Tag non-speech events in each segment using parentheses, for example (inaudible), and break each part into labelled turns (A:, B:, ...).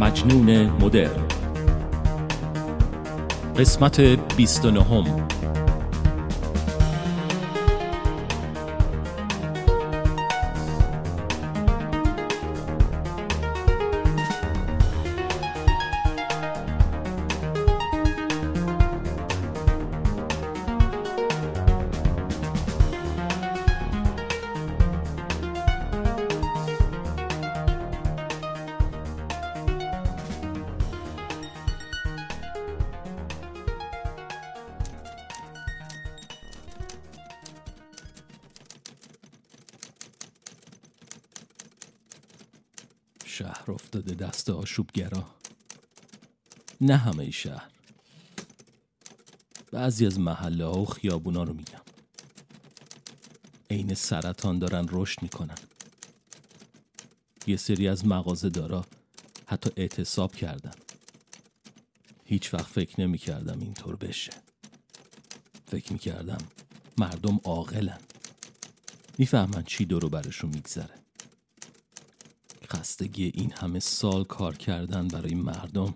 A: مجنون مدرن. قسمت 29 نه همه شهر. بعضی از محله ها و خیابونا رو میگم. عین سرطان دارن رشد می‌کنن. یه سری از مغازه دارا حتی اعتصاب کردن. هیچ وقت فکر نمی کردم اینطور بشه. فکر می کردم مردم عاقلن. می‌فهمن چی دورو برشون میگذره. خستگی این همه سال کار کردن برای مردم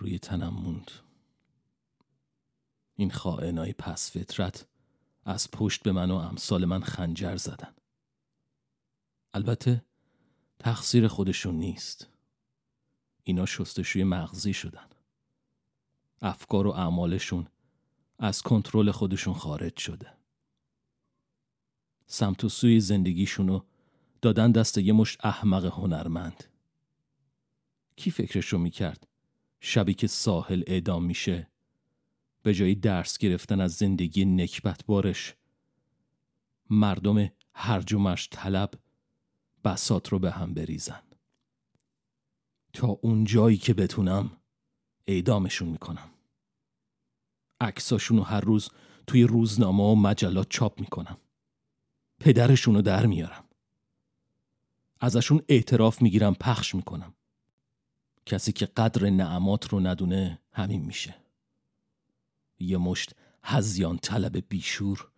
A: روی تنم موند. این خائنای پس فطرت از پشت به من و امثال من خنجر زدن. البته تقصیر خودشون نیست. اینا شستشوی مغزی شدن. افکار و اعمالشون از کنترل خودشون خارج شده. سمت و سوی زندگیشونو دادن دست یه مشت احمق هنرمند. کی فکرشو می‌کرد شبی که ساحل اعدام میشه. به جای درس گرفتن از زندگی نکبت بارش مردم هرج و مرج طلب بسات رو به هم بریزن. تا اون جایی که بتونم اعدامشون می‌کنم. عکساشون هر روز توی روزنامه و مجلات چاپ می‌کنم. پدرشون رو در میارم. ازشون اعتراف می‌گیرم پخش می‌کنم. کسی که قدر نعمات رو ندونه همین میشه. یه مشت هزیان طلب بیشور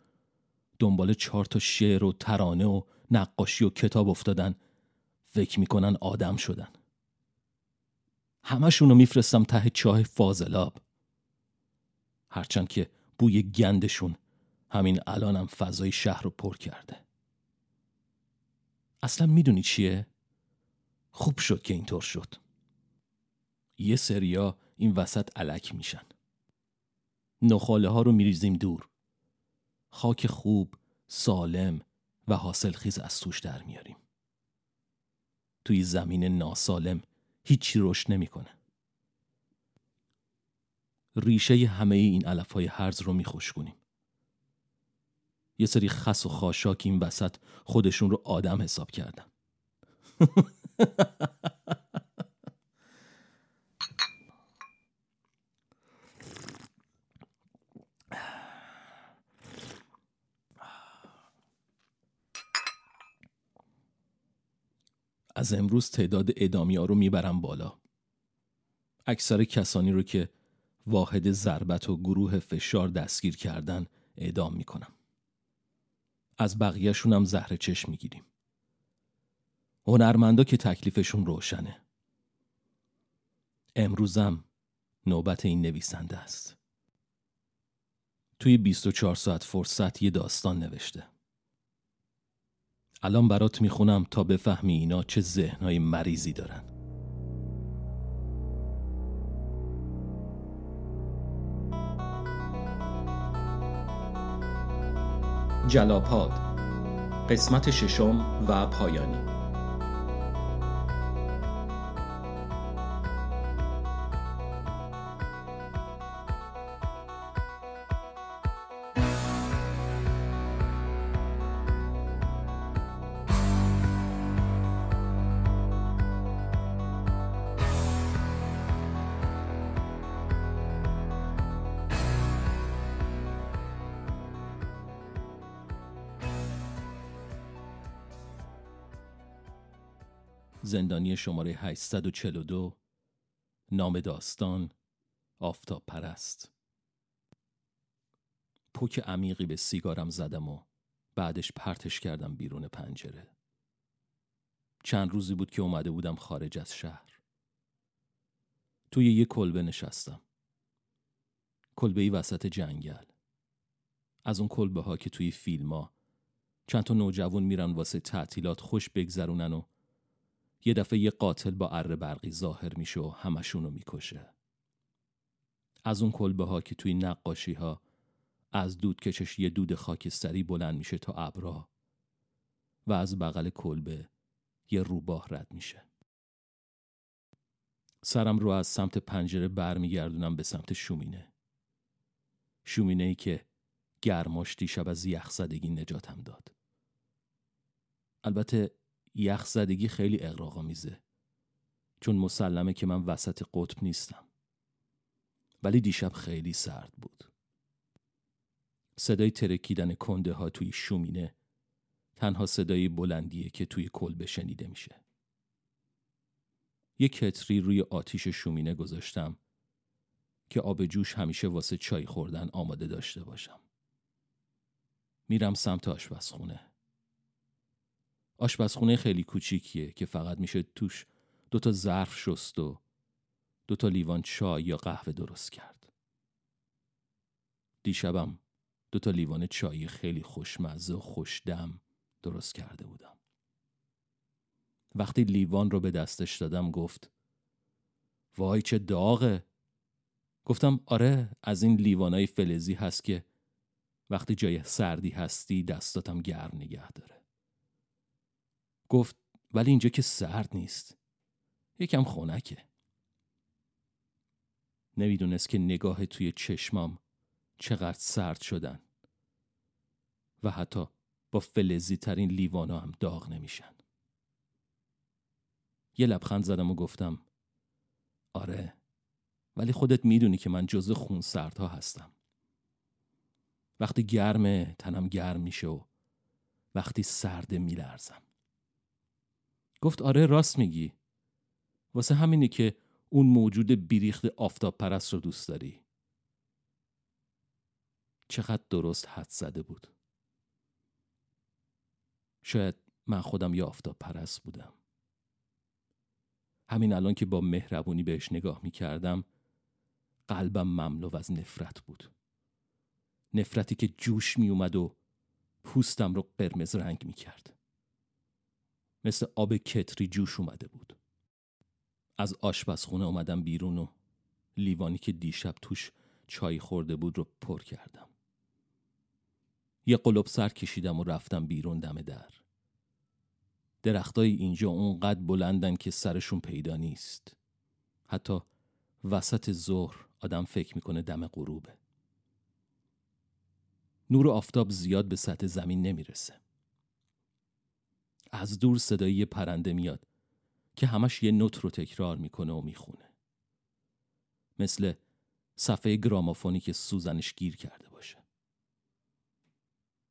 A: دنبال چهار تا شعر و ترانه و نقاشی و کتاب افتادن. فکر می‌کنن آدم شدن. همشون رو میفرستم ته چاه فاضلاب. هرچند که بوی گندشون همین الانم فضای شهر رو پر کرده. اصلا می‌دونی چیه؟ خوب شد که اینطور شد. یه سریا این وسط علک میشن. نخاله ها رو میریزیم دور. خاک خوب سالم و حاصل خیز از توش در میاریم. توی زمین ناسالم هیچی رشد نمی‌کنه. ریشه همه این علف های هرز رو میخوشگونیم یه سری خس و خاشاک این وسط خودشون رو آدم حساب کردن. (laughs) از امروز تعداد ادامی ها رو می‌برم بالا. اکثر کسانی رو که واحد ضربت و گروه فشار دستگیر کردن اعدام می‌کنم. از بقیهشون هم زهر چشم می‌گیریم. هنرمندا که تکلیفشون روشنه. امروزم نوبت این نویسنده است. توی 24 ساعت فرصت یه داستان نوشته. الان برات می‌خونم تا بفهمی اینا چه ذهنهای مریضی دارن. جلاپاد قسمت ششم و پایانی. زندانی شماره 842 نام داستان آفتاب پرست پوک عمیقی به سیگارم زدم و بعدش پرتش کردم بیرون پنجره. چند روزی بود که اومده بودم خارج از شهر. توی یه کلبه نشستم. کلبه ای وسط جنگل. از اون کلبه ها که توی فیلم ها چند تا نوجوان میرن واسه تعطیلات خوش بگذرونن و یه دفعه یه قاتل با اره برقی ظاهر میشه و همشونو می‌کشه. از اون کلبه ها که توی نقاشی ها از دود کشش یه دود خاکستری بلند میشه تا ابرا و از بغل کلبه یه روباه رد میشه. سرم رو از سمت پنجره برمیگردونم به سمت شومینه. شومینه ای که گرماش دیشب از یخزدگی نجاتم داد. البته یخزدگی خیلی اقراقا میزه چون مسلمه که من وسط قطب نیستم. ولی دیشب خیلی سرد بود. صدای ترکیدن کنده ها توی شومینه تنها صدای بلندیه که توی کلبه شنیده میشه. یک کتری روی آتیش شومینه گذاشتم که آب جوش همیشه واسه چای خوردن آماده داشته باشم. میرم سمت آشپزخونه. آشپزخونه خیلی کوچیکیه که فقط میشه توش دوتا ظرف شست و دوتا لیوان چای یا قهوه درست کرد. دیشبم دوتا لیوان چای خیلی خوشمزه و خوشدم درست کرده بودم. وقتی لیوان رو به دستش دادم گفت وای چه داغه. گفتم آره از این لیوانای فلزی هست که وقتی جای سردی هستی دستاتم گرم نگه داره. گفت ولی اینجا که سرد نیست. یکم خونکه نمی‌دونست که نگاه توی چشمام چقدر سرد شدن و حتی با فلزی ترین لیوانا هم داغ نمیشن. یه لبخند زدم و گفتم آره ولی خودت می‌دونی که من جز خون سردها هستم. وقتی گرمه تنم گرم میشه و وقتی سرده میلرزم. گفت آره راست میگی. واسه همینی که اون موجود بیریخت آفتاب پرست رو دوست داری. چقدر درست حد زده بود. شاید من خودم یه آفتاب پرست بودم. همین الان که با مهربونی بهش نگاه می کردم قلبم مملو از نفرت بود. نفرتی که جوش می اومد و پوستم رو قرمز رنگ می کرد مثل آب کتری جوش اومده بود. از آشپزخونه اومدم بیرون و لیوانی که دیشب توش چای خورده بود رو پر کردم. یه قلب سر کشیدم و رفتم بیرون دم در. درختای اینجا اونقدر بلندن که سرشون پیدا نیست. حتی وسط ظهر آدم فکر می‌کنه دم غروبه. نور آفتاب زیاد به سطح زمین نمی‌رسه. از دور صدای یه پرنده میاد که همش یه نوت رو تکرار می‌کنه و می‌خونه. مثل صفحه گرامافونی که سوزنش گیر کرده باشه.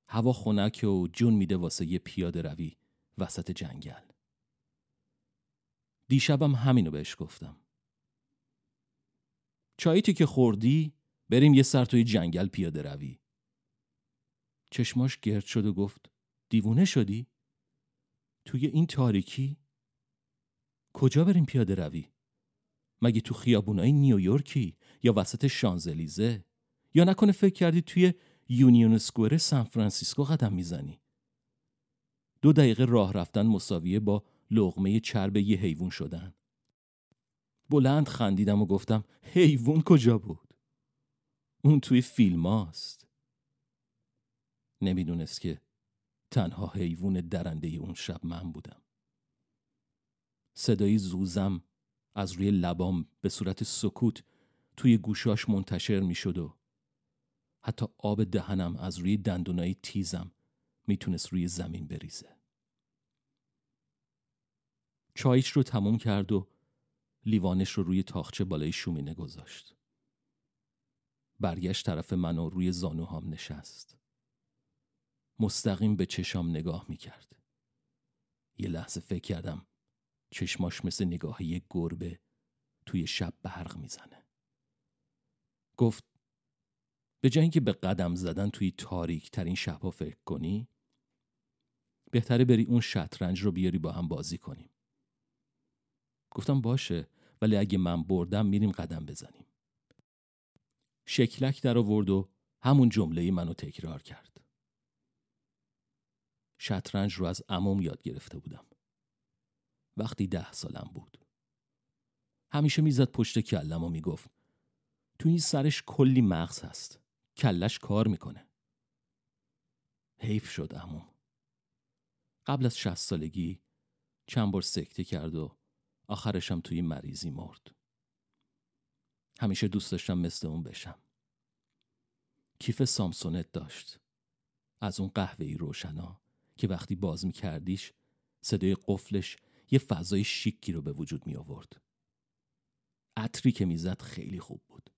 A: هوا خنک و جون میده واسه یه پیاده روی وسط جنگل. دیشبم همینو بهش گفتم. چاییتی که خوردی؟ بریم یه سر توی جنگل پیاده روی. چشماش گرد شد و گفت دیوونه شدی؟ توی این تاریکی؟ کجا بریم پیاده روی؟ مگه تو خیابونای نیویورکی یا وسط شانزلیزه؟ یا نکنه فکر کردی توی یونیون سکوئر سان فرانسیسکو قدم می‌زنی؟ دو دقیقه راه رفتن مساویه با لقمه چرب یه حیوان شدن. بلند خندیدم و گفتم حیوان کجا بود؟ اون توی فیلم هاست. نمی‌دونست که تنها حیوان درنده اون شب من بودم. صدای زوزم از روی لبام به صورت سکوت توی گوشاش منتشر می شد و حتی آب دهنم از روی دندونای تیزم می‌تونست روی زمین بریزه. چایش رو تموم کرد و لیوانش رو روی تاخچه بالای شومینه گذاشت. برگشت طرف من و روی زانوهام نشست. مستقیم به چشام نگاه می‌کرد. یه لحظه فکر کردم چشماش مثل نگاه یک گربه توی شب برق می‌زنه. گفت به جای اینکه به قدم زدن توی تاریک ترین شبها فکر کنی بهتره بری اون شطرنج رو بیاری با هم بازی کنیم گفتم باشه ولی اگه من بردم میریم قدم بزنیم شکلک در آورد و همون جمله منو تکرار کرد شطرنج رو از عموم یاد گرفته بودم. وقتی ده سالم بود. همیشه می‌زد پشت کلم و می‌گفت تو این سرش کلی مغز هست. کلش کار می‌کنه. حیف شد عموم. قبل از شست سالگی چند بار سکته کرد و آخرشم توی مریضی مرد. همیشه دوست داشتم مثل اون بشم. کیف سامسونت داشت. از اون قهوه‌ای روشنا که وقتی باز میکردیش صدای قفلش یه فضای شیکی رو به وجود می آورد. عطری که می‌زد خیلی خوب بود.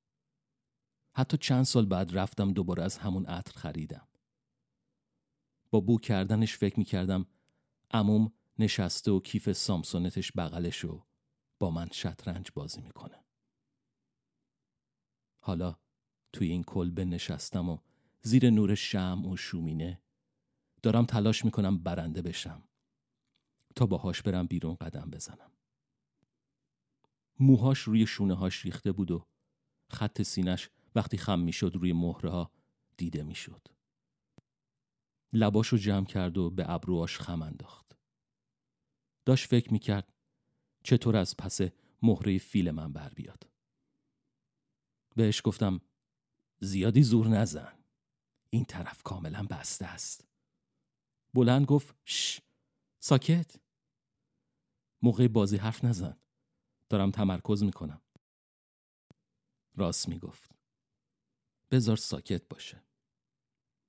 A: حتی چند سال بعد رفتم دوباره از همون عطر خریدم. با بو کردنش فکر می کردم اموم نشسته و کیف سامسونتش بغلش و با من شطرنج بازی می‌کنه. حالا توی این کلبه نشستم و زیر نور شم و شومینه دارم تلاش می‌کنم برنده بشم تا باهاش برم بیرون قدم بزنم. موهاش روی شونه هاش ریخته بود و خط سینش وقتی خم می‌شد روی مهره ها دیده می‌شد. لباشو جمع کرد و به ابروهاش خم انداخت. داشت فکر می‌کرد چطور از پس مهره فیل من بر بیاد. بهش گفتم زیادی زور نزن. این طرف کاملا بسته است. بلند گفت ش ساکت. موقع بازی حرف نزن دارم تمرکز می‌کنم. راست می‌گفت. بذار ساکت باشه.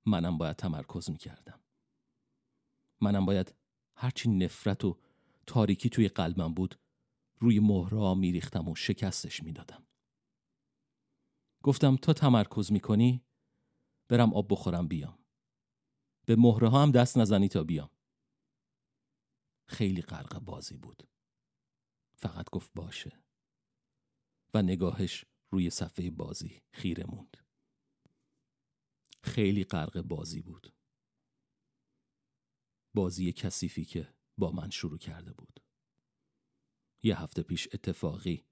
A: منم باید تمرکز می‌کردم. منم باید هرچی نفرت و تاریکی توی قلبم بود روی مهرها میریختم و شکستش می‌دادم. گفتم تا تمرکز می‌کنی؟ برم آب بخورم بیام. به مهره ها هم دست نزنی تا بیام. خیلی غرق بازی بود. فقط گفت باشه. و نگاهش روی صفحه بازی خیره موند. خیلی غرق بازی بود. بازی کثیفی که با من شروع کرده بود. یه هفته پیش اتفاقی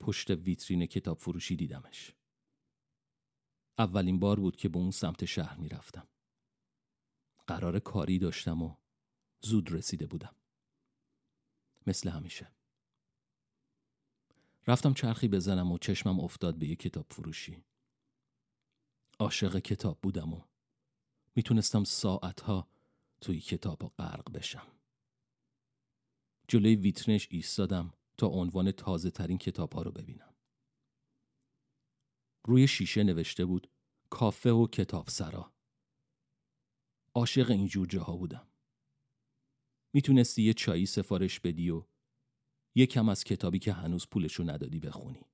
A: پشت ویترین کتاب فروشی دیدمش. اولین بار بود که به اون سمت شهر می‌رفتم. قرار کاری داشتم و زود رسیده بودم. مثل همیشه. رفتم چرخی بزنم و چشمم افتاد به یه کتاب فروشی. عاشق کتاب بودم و می‌تونستم ساعتها توی کتاب غرق بشم. جلوی ویترنش ایستادم تا عنوان تازه ترین کتاب ها رو ببینم. روی شیشه نوشته بود کافه و کتاب سرا عاشق این جور جاها بودم می‌تونستی یه چایی سفارش بدی و یکم از کتابی که هنوز پولشو ندادی بخونی.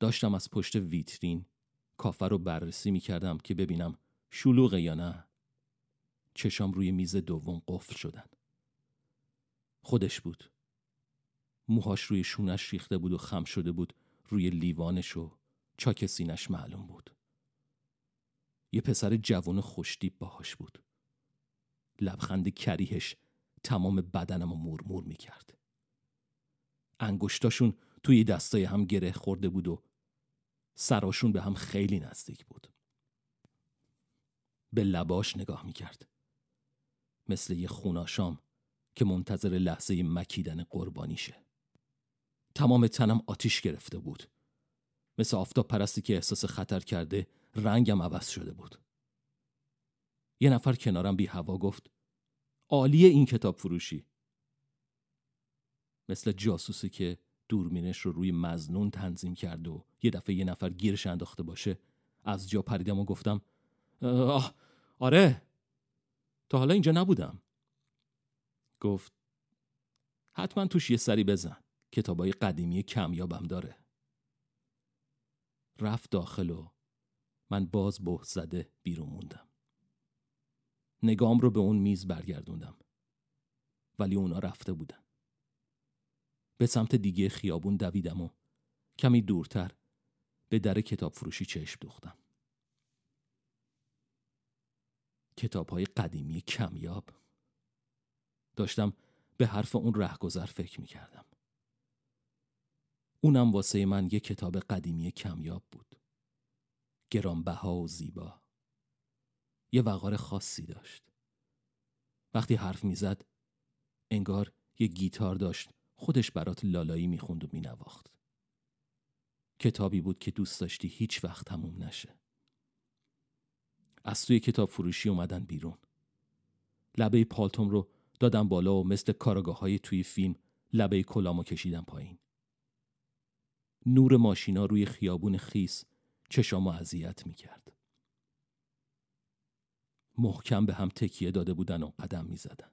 A: داشتم از پشت ویترین کافه رو بررسی می‌کردم که ببینم شلوغه یا نه. چشام روی میز دوم قفل شدن. خودش بود. موهاش روی شونش ریخته بود و خم شده بود روی لیوانش و چاک سینش معلوم بود. یه پسر جوان خوشتیب باهاش بود. لبخند کریهش تمام بدنم رو مورمور می‌کرد. انگشتاشون توی دستای هم گره خورده بود و سراشون به هم خیلی نزدیک بود. به لباش نگاه می‌کرد. مثل یه خوناشام که منتظر لحظه مکیدن قربانیشه. تمام تنم آتیش گرفته بود. مثل آفتاب پرستی که احساس خطر کرده رنگم عوض شده بود. یه نفر کنارم بی هوا گفت عالی این کتاب فروشی. مثل جاسوسی که دورمینش رو روی مزنون تنظیم کرد و یه دفعه یه نفر گیرش انداخته باشه. از جا پریدم و گفتم آه آره. تا حالا اینجا نبودم. گفت حتما توش یه سری بزن. کتابای قدیمی کمیابم داره. رفت داخل و من باز به زده بیرون موندم. نگام رو به اون میز برگردوندم. ولی اونا رفته بودن. به سمت دیگه خیابون دویدم و کمی دورتر به در کتاب فروشی چشم دوختم. کتاب های قدیمی کمیاب. داشتم به حرف اون رهگذر فکر می کردم اونم واسه من یه کتاب قدیمی کمیاب بود. گرانبها و زیبا. یه وقار خاصی داشت. وقتی حرف می‌زد انگار یه گیتار داشت خودش برات لالایی می‌خوند و مینواخت. کتابی بود که دوست داشتی هیچ وقت تموم نشه. از توی کتاب فروشی اومدن بیرون. لبه پالتوم رو دادم بالا و مثل کارگاه های توی فیلم لبه کلامو کشیدم پایین. نور ماشینا روی خیابون خیس چشامو اذیت می‌کرد؟ محکم به هم تکیه داده بودن و قدم می‌زدن.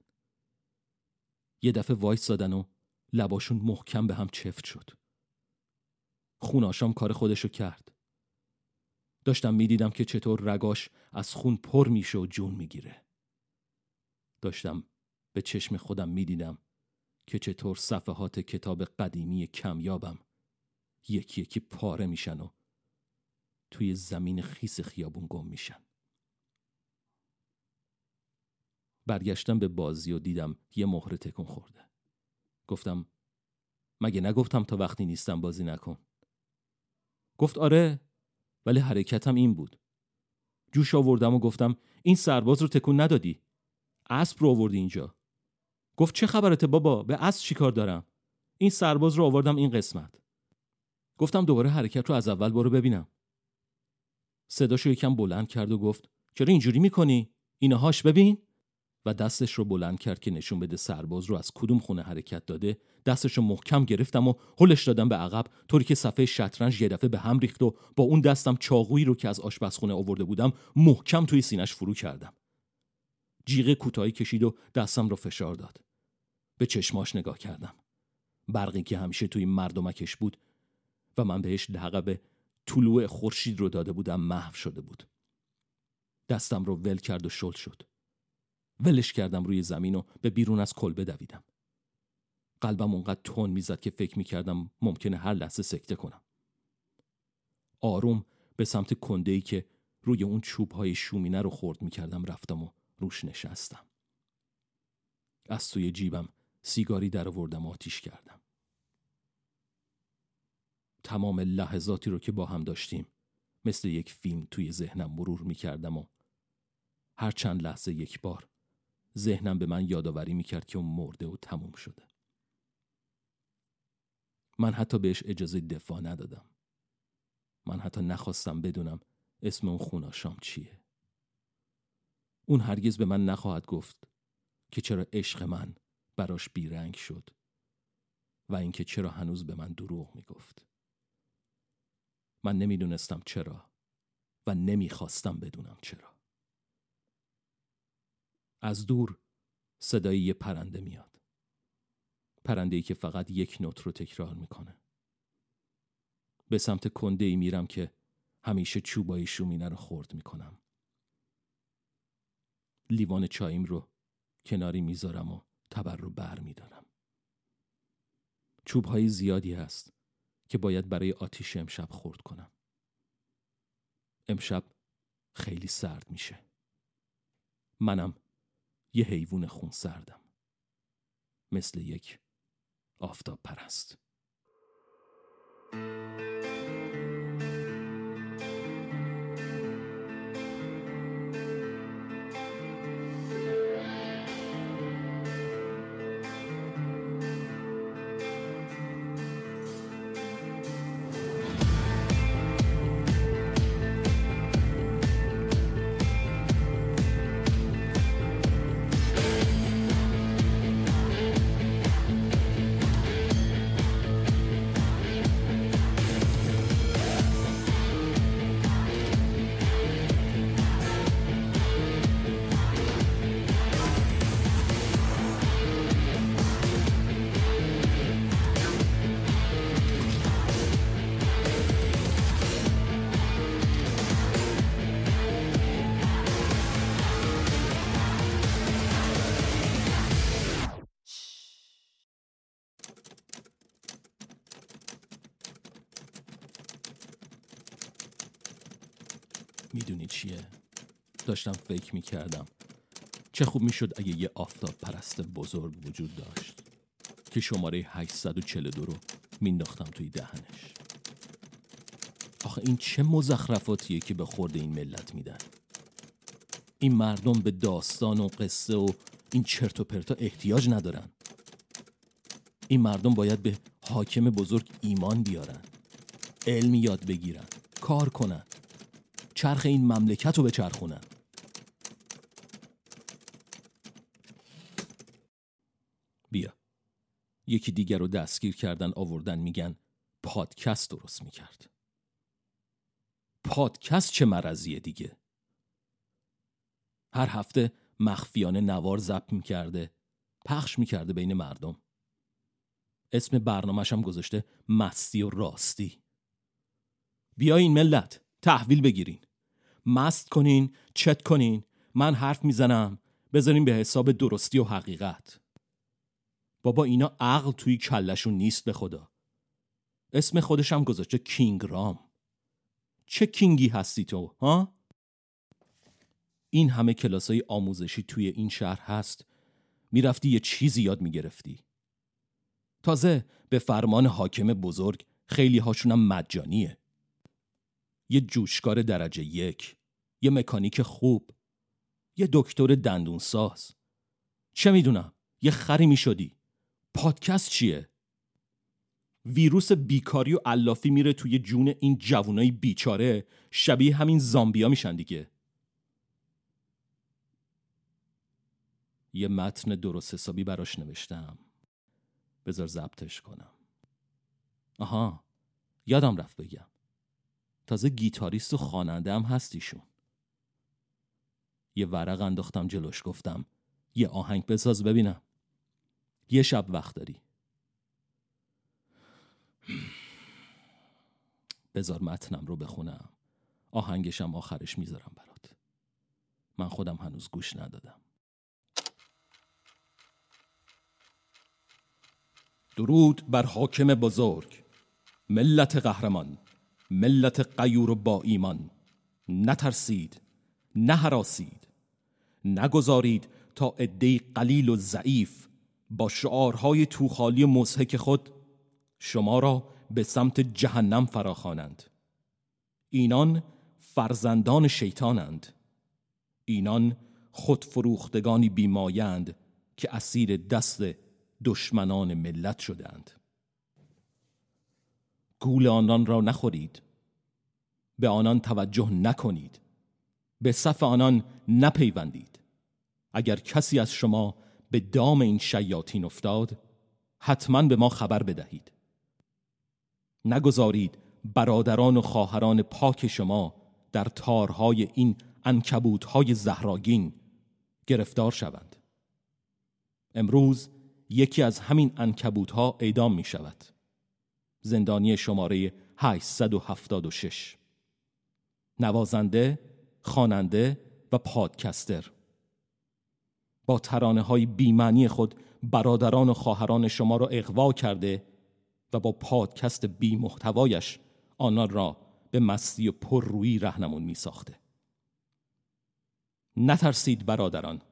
A: یه دفعه وایس دادن و لباشون محکم به هم چفت شد. خوناشام کار خودشو کرد. داشتم می‌دیدم که چطور رگاش از خون پر میشه و جون می‌گیره. داشتم به چشم خودم می‌دیدم که چطور صفحات کتاب قدیمی کمیابم یکی یکی پاره میشن و توی زمین خیس خیابون گم میشن. برگشتم به بازی و دیدم یه مهره تکون خورده. گفتم مگه نگفتم تا وقتی نیستم بازی نکن؟ گفت آره ولی حرکتم این بود. جوش آوردم و گفتم این سرباز رو تکون ندادی؟ اسب رو آوردی اینجا. گفت چه خبرته بابا؟ به اسب چیکار دارم؟ این سرباز رو آوردم این قسمت. گفتم دوباره حرکت رو از اول برو ببینم. صداشو یکم بلند کرد و گفت چرا اینجوری می‌کنی؟ اینهاش ببین. و دستش رو بلند کرد که نشون بده سرباز رو از کدوم خونه حرکت داده. دستش رو محکم گرفتم و هلش دادم به عقب طوری که صفحه شطرنج یه دفعه به هم ریخت و با اون دستم چاقویی رو که از آشپزخونه آورده بودم محکم توی سینش فرو کردم. جیغ کوتاهی کشید و دستم رو فشار داد. به چشماش نگاه کردم. برقی که همیشه توی مردمکش بود و من بهش لقب طلوع خورشید رو داده بودم محو شده بود. دستم رو ول کرد و شل شد. ولش کردم روی زمین و به بیرون از کلبه دویدم قلبم اونقدر تون می‌زد که فکر می‌کردم ممکنه هر لحظه سکته کنم. آروم به سمت کنده ای که روی اون چوب های شومینه رو خورد می‌کردم رفتم و روش نشستم. از توی جیبم سیگاری در آوردم آتیش کردم. تمام لحظاتی رو که با هم داشتیم. مثل یک فیلم توی ذهنم مرور می‌کردم و هر چند لحظه یک بار ذهنم به من یادآوری می‌کرد که اون مرده و تموم شده. من حتی بهش اجازه دفاع ندادم. من حتی نخواستم بدونم اسم اون خوناشام چیه. اون هرگز به من نخواهد گفت که چرا عشق من براش بیرنگ شد و اینکه چرا هنوز به من دروغ می‌گفت. من نمی‌دونستم چرا و نمی‌خواستم بدونم چرا. از دور صدای یه پرنده میاد. پرنده ای که فقط یک نوت رو تکرار می‌کنه. به سمت کنده ای میرم که همیشه چوبای شومینه رو خورد می‌کنم. لیوان چاییم رو کناری می‌ذارم و تبر رو بر میدارم. چوب زیادی هست. که باید برای آتیش امشب خورد کنم. امشب خیلی سرد میشه. منم یه حیوان خون سردم. مثل یک آفتاب پرست. داشتم فکر می‌کردم. چه خوب می‌شد اگه یه آفتاب پرست بزرگ وجود داشت. که شماره 842 رو مینداختم توی دهنش. آخه این چه مزخرفاتیه که به خورده این ملت میدن. این مردم به داستان و قصه و این چرت و پرتا احتیاج ندارن. این مردم باید به حاکم بزرگ ایمان بیارن. علمی یاد بگیرن. کار کنن. چرخ این مملکت رو بچرخونن. یکی دیگر رو دستگیر کردن آوردن میگن پادکست درست می‌کرد. پادکست چه مرضیه دیگه؟ هر هفته مخفیانه نوار ضبط می‌کرده پخش می‌کرده بین مردم. اسم برنامهش هم گذاشته مستی و راستی. بیاین ملت تحویل بگیرین. مست کنین چت کنین. من حرف می‌زنم. بذارین به حساب درستی و حقیقت. بابا اینا عقل توی کلشون نیست به خدا. اسم خودش هم گذاشته کینگ رام. چه کینگی هستی تو ها؟ این همه کلاسای آموزشی توی این شهر هست. می‌رفتی یه چیزی یاد می‌گرفتی. تازه به فرمان حاکم بزرگ خیلی هاشونم مجانیه. یه جوشکار درجه یک یه مکانیک خوب یه دکتر دندون ساز چه می‌دونم یه خری می‌شدی. پادکست چیه؟ ویروس بیکاری و علافی میره توی جون این جوونای بیچاره. شبیه همین زامبیا میشن دیگه. یه متن درست حسابی براش نوشتم. بذار ضبطش کنم. آها یادم رفت بگم. تازه گیتاریست و خواننده هم هستیشون یه ورق انداختم جلوش گفتم یه آهنگ بساز ببینم. یه شب وقت داری. بذار متنم رو بخونم. آهنگشم آخرش می‌ذارم برات. من خودم هنوز گوش ندادم. درود بر حاکم بزرگ ملت قهرمان ملت قیور و با ایمان. نترسید نهراسید نگذارید تا عده قلیل و ضعیف با شعارهای توخالی مزهک خود شما را به سمت جهنم فراخوانند. اینان فرزندان شیطانند. اینان خودفروختگانی بیمایند که اسیر دست دشمنان ملت شدند گول آنان را نخورید. به آنان توجه نکنید. به صف آنان نپیوندید. اگر کسی از شما به دام این شیاطین افتاد حتما به ما خبر بدهید. نگذارید برادران و خواهران پاک شما در تارهای این انکبوتهای زهراگین گرفتار شوند. امروز یکی از همین انکبوتها اعدام می شود زندانی شماره 876 نوازنده، خواننده و پادکستر. با ترانه های بیمعنی خود برادران و خواهران شما را اغوا کرده و با پادکست بی محتوایش آنان را به مستی و پررویی رهنمون می ساخته. نترسید برادران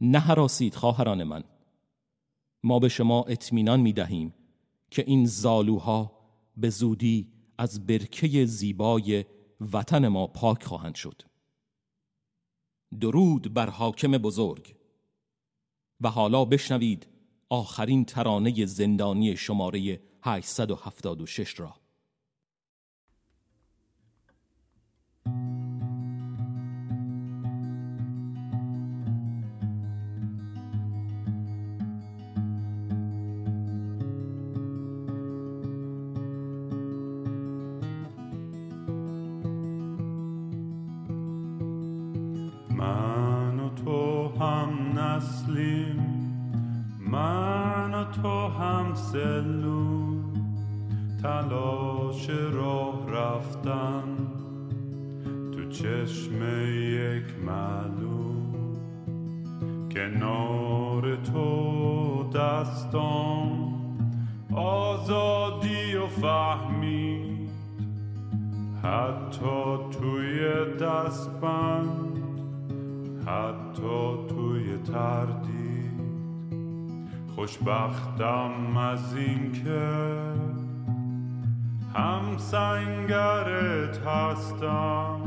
A: نهراسید خواهران من. ما به شما اطمینان می دهیم که این زالوها به زودی از برکه زیبای وطن ما پاک خواهند شد. درود بر حاکم بزرگ. و حالا بشنوید آخرین ترانه زندانی شماره 876 را.
B: هم خوشبختم از این که هم سنگرت هستم.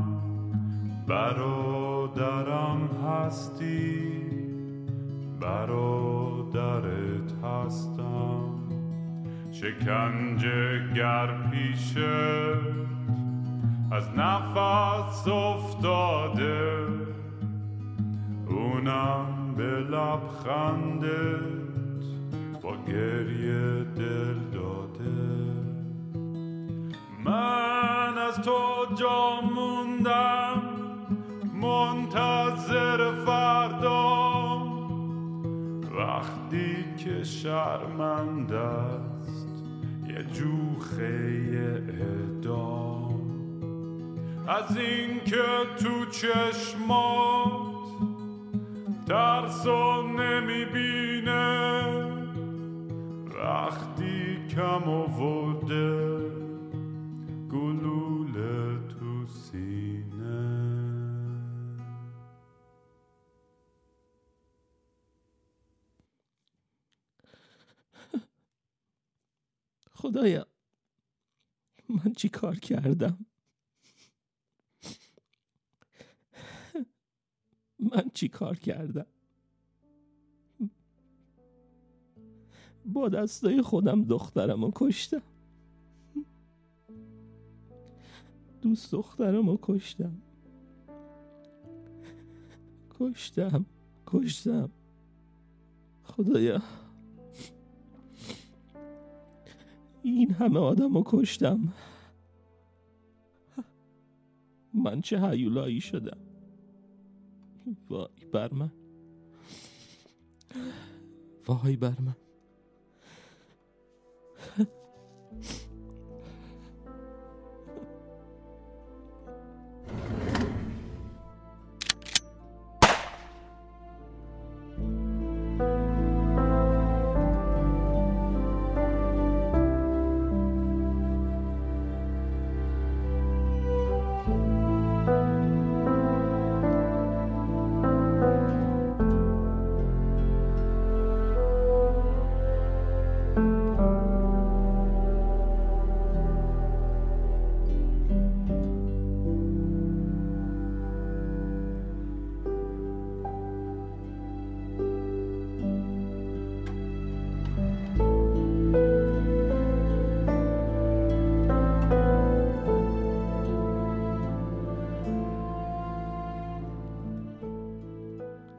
B: برادرم هستی برادرت هستم. شکنجه گر پیشت از نفس افتاده. اونم به لبخندت گریه دل داده. من از تو جا موندم منتظر فردا. وقتی که شرمنده است یه جوخه اعدام از اینکه تو چشمات ترسو نمی‌بینه. وقتی کم آورده گلوله تو سینه.
A: خدایا من چی کار کردم؟ من چی کار کردم؟ با دستای خودم دخترم رو کشتم. دوست دخترم رو کشتم. کشتم کشتم. خدایا. این همه آدم رو کشتم. من چه هیولایی شدم؟ وای بر من. وای بر من.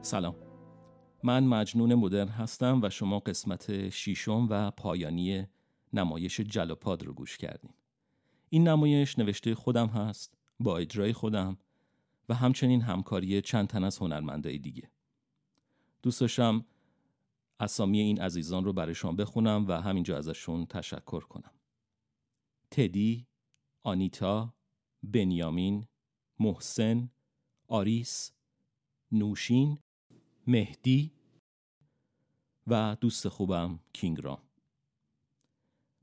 A: سلام. من مجنون مدرن هستم و شما قسمت شیشم و پایانی نمایش جلوپاد رو گوش کردیم. این نمایش نوشته خودم هست با اجرای خودم و همچنین همکاری چند تن از هنرمندای دیگه. دوست داشتم اسامی این عزیزان رو برای شما بخونم و همینجا ازشون تشکر کنم. تدی، آنیتا، بنیامین، محسن، آریس، نوشین مهدی و دوست خوبم کینگرام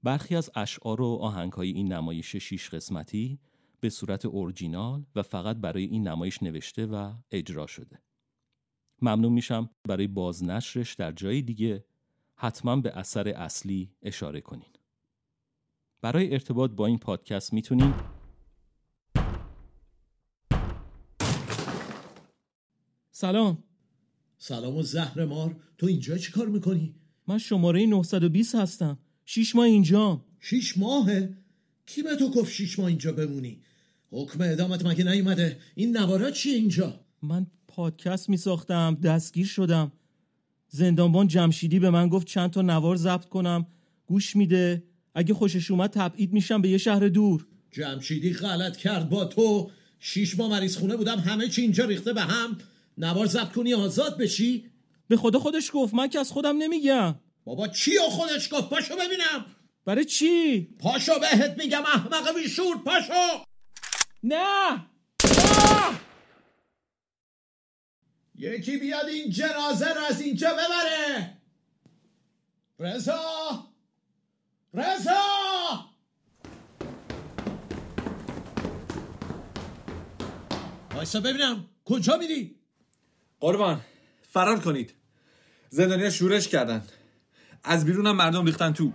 A: برخی از اشعار و آهنگهای این نمایش شیش قسمتی به صورت اورجینال و فقط برای این نمایش نوشته و اجرا شده. ممنون میشم برای بازنشرش در جای دیگه حتما به اثر اصلی اشاره کنین. برای ارتباط با این پادکست می‌تونین سلام.
C: سلام و زهر مار تو اینجا چی کار می‌کنی؟
A: من شماره 920 هستم شیش ماه اینجام
C: شیش ماهه؟ کی به تو گفت شیش ماه اینجا بمونی؟ حکم ادامت مگه نیومده؟ این نوارا چیه اینجا؟
A: من پادکست می ساختم دستگیر شدم زندانبان جمشیدی به من گفت چند تا نوار ضبط کنم گوش میده اگه خوشش اومد تبعید میشم به یه شهر دور
C: جمشیدی غلط کرد با تو شیش ماه مریض خونه بودم همه چی اینجا ریخته به هم نوار ضبط کنی آزاد بشی؟
A: به خدا خودش گفت من که از خودم نمیگم.
C: بابا چی و خودش گفت؟ پاشو ببینم.
A: برای چی؟
C: پاشو بهت میگم احمق بیشور پاشو.
A: نه.
C: یکی بیاد این جنازه رو از اینجا ببره. رضا. رضا. وایسا ببینم کجا میری؟
D: قربان. فرار کنید. زندانیا شورش کردن. از بیرونم مردم ریختن تو.